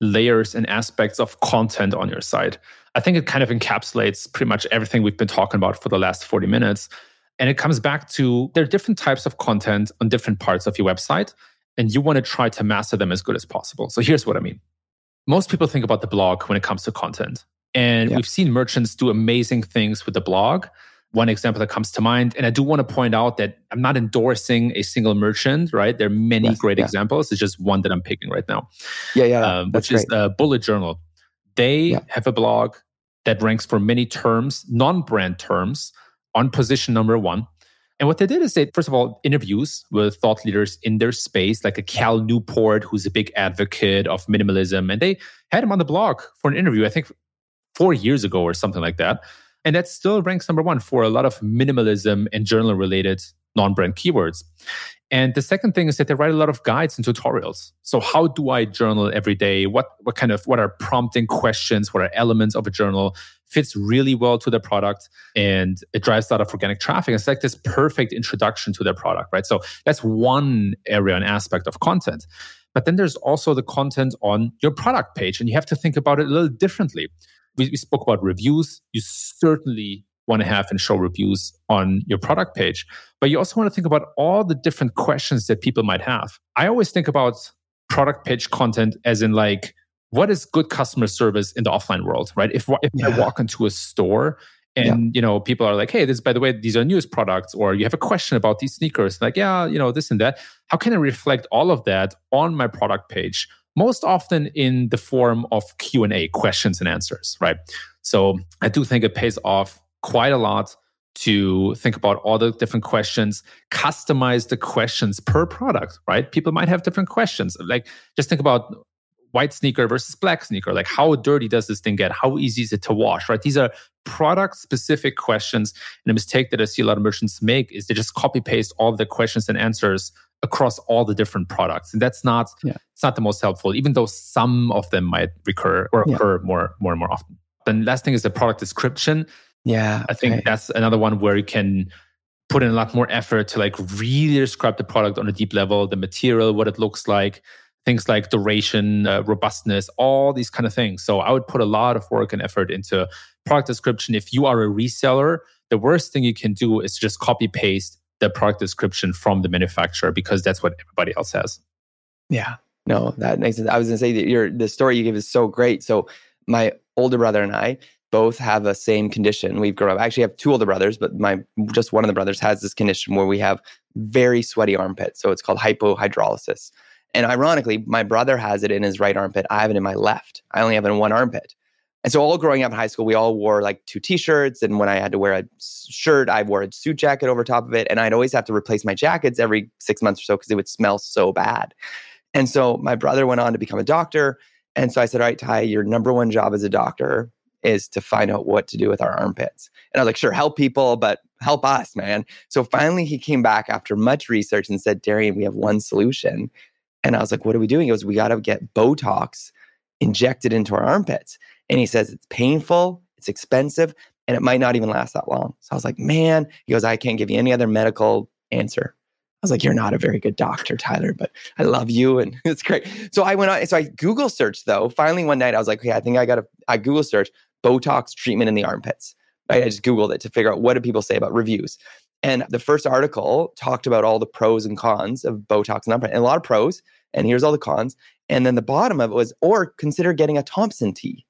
Speaker 3: layers and aspects of content on your site. I think it kind of encapsulates pretty much everything we've been talking about for the last 40 minutes. And it comes back to there are different types of content on different parts of your website, and you want to try to master them as good as possible. So here's what I mean. Most people think about the blog when it comes to content. And yeah. we've seen merchants do amazing things with the blog. One example that comes to mind, and I do want to point out that I'm not endorsing a single merchant, right? There are many yes, great yeah. examples. It's just one that I'm picking right now.
Speaker 2: Yeah, yeah. Um,
Speaker 3: which great. is uh, Bullet Journal. They yeah. have a blog that ranks for many terms, non brand terms, on position number one. And what they did is they, first of all, interviews with thought leaders in their space, like a Cal Newport, who's a big advocate of minimalism. And they had him on the blog for an interview, I think four years ago or something like that. And that still ranks number one for a lot of minimalism and journal related non brand keywords. And the second thing is that they write a lot of guides and tutorials. So how do I journal every day? What what kind of what are prompting questions? What are elements of a journal? Fits really well to the product and it drives a lot of organic traffic. It's like this perfect introduction to their product, right? So that's one area and aspect of content. But then there's also the content on your product page, and you have to think about it a little differently. We, we spoke about reviews. You certainly want to have and show reviews on your product page. But you also want to think about all the different questions that people might have. I always think about product page content as in like, what is good customer service in the offline world, right? If, if yeah. I walk into a store and yeah. you know people are like hey this by the way these are newest products or you have a question about these sneakers like yeah you know this and that how can i reflect all of that on my product page most often in the form of q&a questions and answers right so i do think it pays off quite a lot to think about all the different questions, customize the questions per product, right? People might have different questions. Like just think about white sneaker versus black sneaker. Like how dirty does this thing get? How easy is it to wash, right? These are product specific questions. And a mistake that I see a lot of merchants make is they just copy paste all the questions and answers across all the different products. And that's not, yeah. it's not the most helpful, even though some of them might recur or occur yeah. more, more and more often. Then last thing is the product description
Speaker 2: yeah.
Speaker 3: I think that's another one where you can put in a lot more effort to like really describe the product on a deep level, the material, what it looks like. things like duration, uh, robustness, all these kind of things. So I would put a lot of work and effort into product description. If you are a reseller, the worst thing you can do is just copy paste the product description from the manufacturer because that's what everybody else has.
Speaker 2: Yeah. No, that makes sense. I was going to say that your the story you give is so great. So my older brother and I both have the same condition. We've grown up. I actually have two older brothers, but my just one of the brothers has this condition where we have very sweaty armpits. So it's called hypohidrolysis. And ironically, my brother has it in his right armpit. I have it in my left. I only have it in one armpit. And so all growing up in high school, we all wore like two t-shirts. And when I had to wear a shirt, I wore a suit jacket over top of it. And I'd always have to replace my jackets every six months or so because it would smell so bad. And so my brother went on to become a doctor. And so I said, All right, Ty, your number one job as a doctor is to find out what to do with our armpits. And I was like, Sure, help people, but help us, man. So finally he came back after much research and said, Darian, we have one solution. And I was like, What are we doing? He goes, We got to get Botox injected into our armpits. And he says, It's painful, it's expensive, and it might not even last that long. So I was like, Man, he goes, I can't give you any other medical answer. I was like, you're not a very good doctor, Tyler, but I love you. And it's great. So I went on. So I Google searched though. Finally, one night I was like, okay, I think I got to, I Google search Botox treatment in the armpits. I just Googled it to figure out what do people say about reviews. And the first article talked about all the pros and cons of Botox and armpit, and a lot of pros. And here's all the cons. And then the bottom of it was, or consider getting a Thompson tee.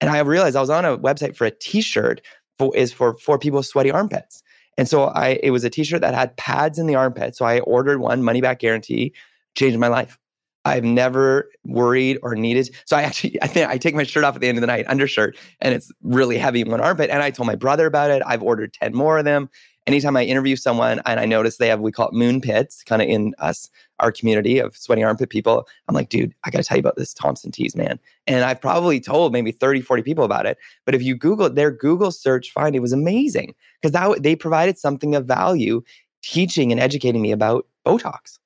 Speaker 2: And I realized I was on a website for a T-shirt for is for for people with sweaty armpits. And so I it was a t-shirt that had pads in the armpit. So I ordered one, money back guarantee, changed my life. I've never worried or needed. So I actually I think I take my shirt off at the end of the night, undershirt, and it's really heavy in one armpit. And I told my brother about it. I've ordered 10 more of them anytime I interview someone and I notice they have, we call it moon pits, kind of in us, our community of sweaty armpit people, I'm like, dude, I got to tell you about this Thompson tees, man. And I've probably told maybe 30, 40 people about it. But if you Google their Google search find, it was amazing because they provided something of value teaching and educating me about Botox.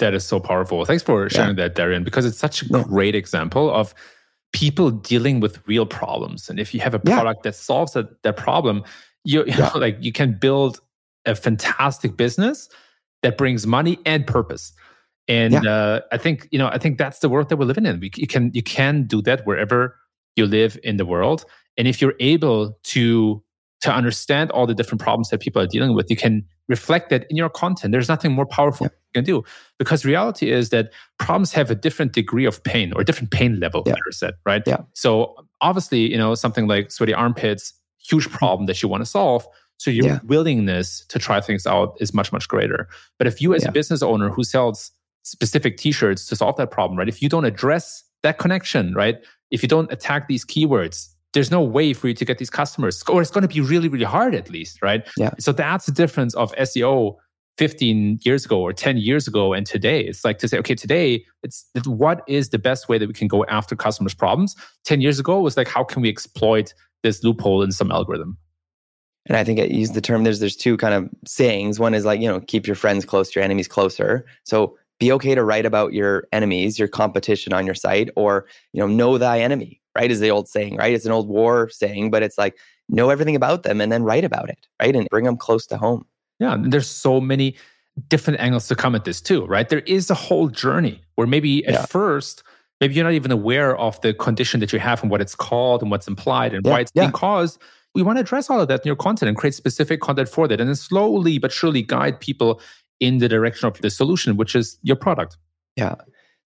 Speaker 3: That is so powerful. Thanks for sharing yeah. that, Darian, because it's such a great example of people dealing with real problems. And if you have a product yeah. that solves that, that problem, you, you know, like you can build a fantastic business that brings money and purpose. And uh, I think you know, I think that's the world that we're living in. We, you can you can do that wherever you live in the world, and if you're able to to understand all the different problems that people are dealing with, you can reflect that in your content. There's nothing more powerful yeah. you can do because reality is that problems have a different degree of pain or a different pain level, yeah. better said, right?
Speaker 2: Yeah.
Speaker 3: So obviously, you know, something like sweaty armpits huge problem that you want to solve. So your yeah. willingness to try things out is much, much greater. But if you as yeah. a business owner who sells specific t-shirts to solve that problem, right? If you don't address that connection, right? If you don't attack these keywords, there's no way for you to get these customers, or it's going to be really, really hard at least, right?
Speaker 2: Yeah.
Speaker 3: So that's the difference of SEO 15 years ago or 10 years ago and today. It's like to say, okay, today it's, it's what is the best way that we can go after customers' problems? 10 years ago was like, how can we exploit this loophole in some algorithm.
Speaker 2: And I think I use the term there's there's two kind of sayings. One is like, you know, keep your friends close, your enemies closer. So be okay to write about your enemies, your competition on your site, or you know, know thy enemy, right? Is the old saying, right? It's an old war saying, but it's like know everything about them and then write about it, right? And bring them close to home.
Speaker 3: Yeah. there's so many different angles to come at this too, right? There is a whole journey where maybe at yeah. first maybe you're not even aware of the condition that you have and what it's called and what's implied and yeah, why it's yeah. being caused. We want to address all of that in your content and create specific content for that. And then slowly but surely guide people in the direction of the solution, which is your product.
Speaker 2: Yeah.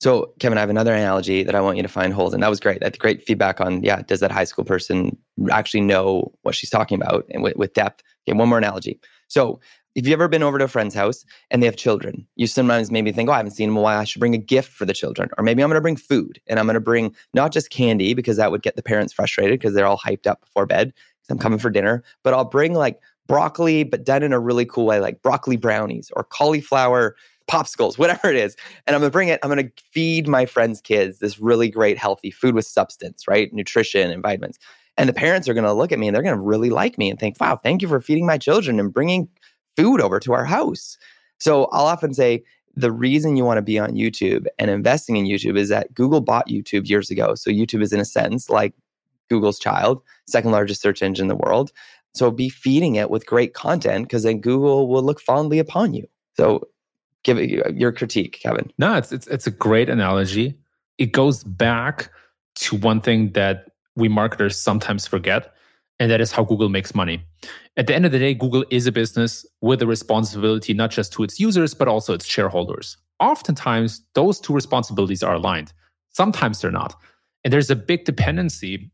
Speaker 2: So, Kevin, I have another analogy that I want you to find holes And That was great. That's great feedback on, yeah, does that high school person actually know what she's talking about and with, with depth? Okay, one more analogy. So, if you've ever been over to a friend's house and they have children, you sometimes maybe think, oh, I haven't seen them in a while. I should bring a gift for the children. Or maybe I'm going to bring food and I'm going to bring not just candy because that would get the parents frustrated because they're all hyped up before bed I'm coming for dinner, but I'll bring like broccoli, but done in a really cool way, like broccoli brownies or cauliflower popsicles, whatever it is. And I'm going to bring it, I'm going to feed my friends' kids this really great, healthy food with substance, right? Nutrition and vitamins. And the parents are going to look at me and they're going to really like me and think, wow, thank you for feeding my children and bringing food over to our house. So I'll often say the reason you want to be on YouTube and investing in YouTube is that Google bought YouTube years ago. So YouTube is in a sense like Google's child, second largest search engine in the world. So be feeding it with great content because then Google will look fondly upon you. So give it uh, your critique, Kevin.
Speaker 3: No, it's it's it's a great analogy. It goes back to one thing that we marketers sometimes forget, and that is how Google makes money. At the end of the day, Google is a business with a responsibility not just to its users, but also its shareholders. Oftentimes, those two responsibilities are aligned. Sometimes they're not. And there's a big dependency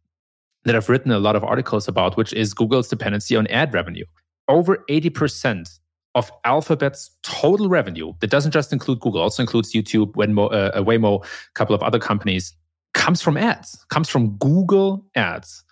Speaker 3: that I've written a lot of articles about, which is Google's dependency on ad revenue. Over 80% of Alphabet's total revenue, that doesn't just include Google, also includes YouTube, Waymo, uh, Waymo, a couple of other companies, comes from ads, comes from Google ads.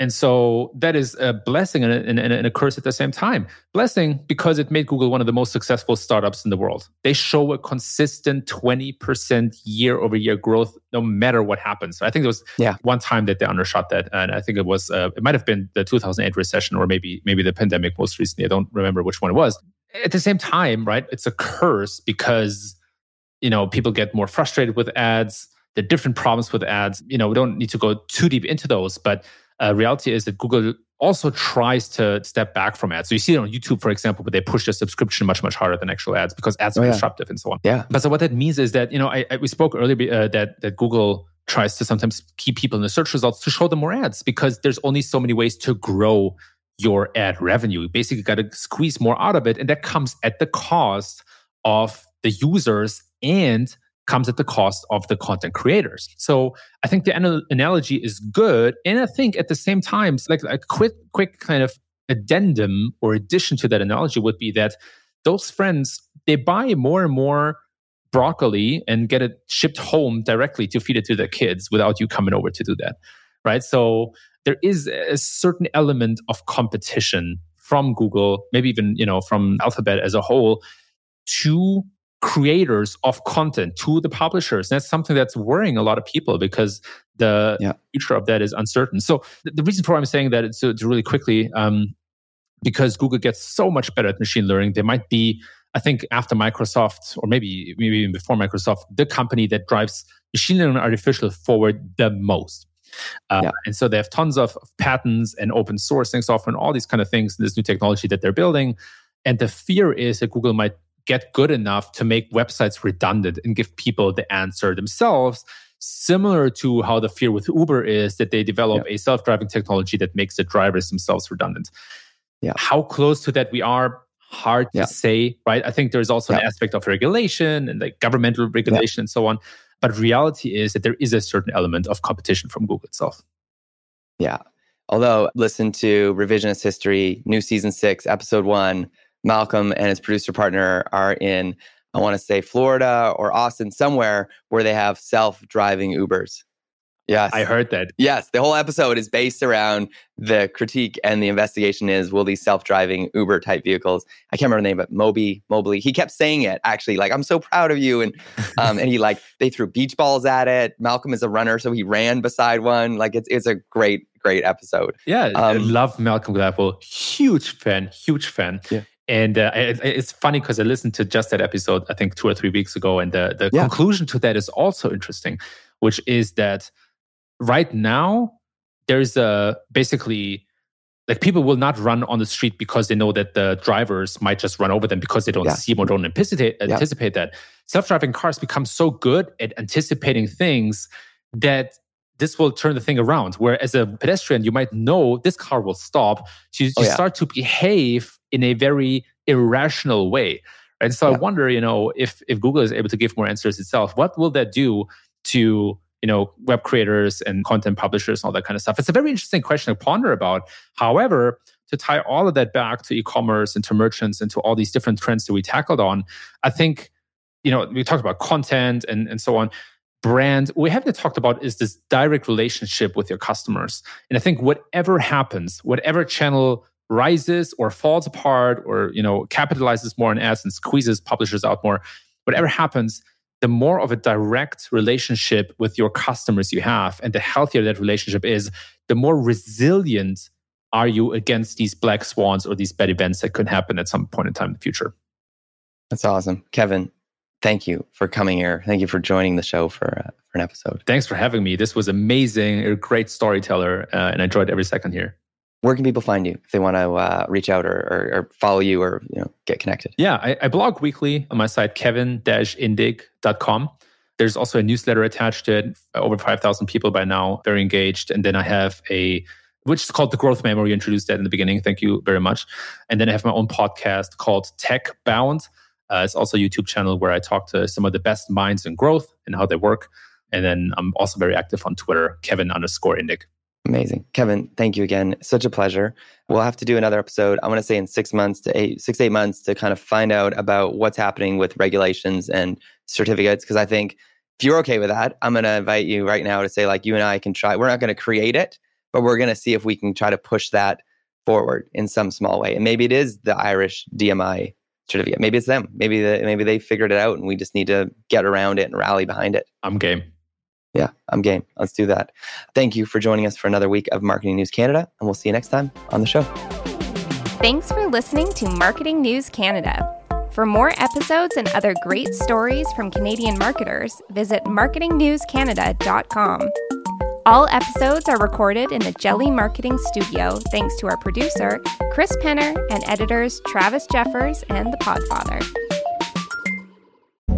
Speaker 3: And so that is a blessing and a, and, a, curse at the same time. Blessing because it made Google one of the most successful startups in the world. They show a consistent 20% year over year growth no matter what happens. I think there was yeah. one time that they undershot that. And I think it was, uh, it might have been the 2008 recession or maybe, maybe the pandemic most recently. I don't remember which one it was. At the same time, right, it's a curse because, you know, people get more frustrated with ads. There are different problems with ads. You know, we don't need to go too deep into those, but uh, reality is that Google also tries to step back from ads. So you see it on YouTube, for example, but they push the subscription much, much harder than actual ads because ads are oh, yeah. disruptive and so on.
Speaker 2: Yeah.
Speaker 3: But so what that means is that, you know, I, I we spoke earlier uh, that, that Google tries to sometimes keep people in the search results to show them more ads because there's only so many ways to grow your ad revenue. You basically got to squeeze more out of it. And that comes at the cost of the users and comes at the cost of the content creators. So I think the analogy is good. And I think at the same time, like a quick, quick kind of addendum or addition to that analogy would be that those friends, they buy more and more broccoli and get it shipped home directly to feed it to their kids without you coming over to do that. Right. So there is a certain element of competition from Google, maybe even, you know, from Alphabet as a whole to creators of content to the publishers. And that's something that's worrying a lot of people because the yeah. future of that is uncertain. So the, the reason for why I'm saying that to really quickly, um, because Google gets so much better at machine learning, they might be, I think, after Microsoft, or maybe maybe even before Microsoft, the company that drives machine learning artificial forward the most. Uh, yeah. And so they have tons of, of patents and open sourcing software and all these kind of things, this new technology that they're building. And the fear is that Google might get good enough to make websites redundant and give people the answer themselves similar to how the fear with uber is that they develop yeah. a self-driving technology that makes the drivers themselves redundant. Yeah. how close to that we are hard yeah. to say right? I think there's also an aspect of regulation and like governmental regulation and so on. But reality is that there is a certain element of competition from google itself.
Speaker 2: Yeah. Although listen to revisionist history new season six episode one Malcolm and his producer partner are in, I want to say Florida or Austin, somewhere where they have self driving Ubers. Yes.
Speaker 3: I heard that.
Speaker 2: Yes. The whole episode is based around the critique and the investigation is will these self-driving Uber type vehicles, I can't remember the name, but Moby, Mobley, he kept saying it actually, like, I'm so proud of you. And um, and he like they threw beach balls at it. Malcolm is a runner, so he ran beside one. Like it's it's a great, great episode.
Speaker 3: Yeah. Um, I love Malcolm Gladwell. Huge fan, huge fan. Yeah. And uh, it, it's funny because I listened to just that episode, I think two or three weeks ago. And the, the yeah. conclusion to that is also interesting, which is that right now, there's a basically like people will not run on the street because they know that the drivers might just run over them because they don't yeah. see them or don't anticipate, anticipate yeah. that. Self driving cars become so good at anticipating things that this will turn the thing around. Where as a pedestrian, you might know this car will stop. So you, oh, you yeah. start to behave in a very irrational way. And so yeah. I wonder, you know, if if Google is able to give more answers itself, what will that do to you know web creators and content publishers and all that kind of stuff? It's a very interesting question to ponder about. However, to tie all of that back to e-commerce and to merchants and to all these different trends that we tackled on, I think you know we talked about content and and so on brand we haven't talked about is this direct relationship with your customers. And i think whatever happens whatever channel rises or falls apart or you know capitalizes more on ads and squeezes publishers out more whatever happens the more of a direct relationship with your customers you have and the healthier that relationship is the more resilient are you against these black swans or these bad events that could happen at some point in time in the future.
Speaker 2: That's awesome. Kevin thank you for coming here thank you for joining the show for, uh, for an episode
Speaker 3: thanks for having me this was amazing you're a great storyteller uh, and i enjoyed every second here
Speaker 2: where can people find you if they want to uh, reach out or, or, or, follow you or you know get connected?
Speaker 3: Yeah, I, I blog weekly on my site, kevin-indig.com. There's also a newsletter attached to it. Over 5,000 people by now, very engaged. And then I have a, which is called the Growth Memo. You introduced that in the beginning. Thank you very much. And then I have my own podcast called Tech Bound. Uh, it's also a YouTube channel where I talk to some of the best minds in growth and how they work. And then I'm also very active on Twitter, Kevin underscore Indig.
Speaker 2: Amazing. Kevin, thank you again. Such a pleasure. We'll have to do another episode. I want to say in six months to eight, six, eight months to kind of find out about what's happening with regulations and certificates. Cause I think if you're okay with that, I'm going to invite you right now to say, like, you and I can try. We're not going to create it, but we're going to see if we can try to push that forward in some small way. And maybe it is the Irish DMI certificate. Maybe it's them. Maybe the, maybe they figured it out and we just need to get around it and rally behind it.
Speaker 3: I'm game.
Speaker 2: Yeah, I'm game. Let's do that. Thank you for joining us for another week of Marketing News Canada, and we'll see you next time on the show.
Speaker 1: Thanks for listening to Marketing News Canada. For more episodes and other great stories from Canadian marketers, visit marketingnewscanada.com. All episodes are recorded in the Jelly Marketing Studio thanks to our producer, Chris Penner, and editors Travis Jeffers and The Podfather.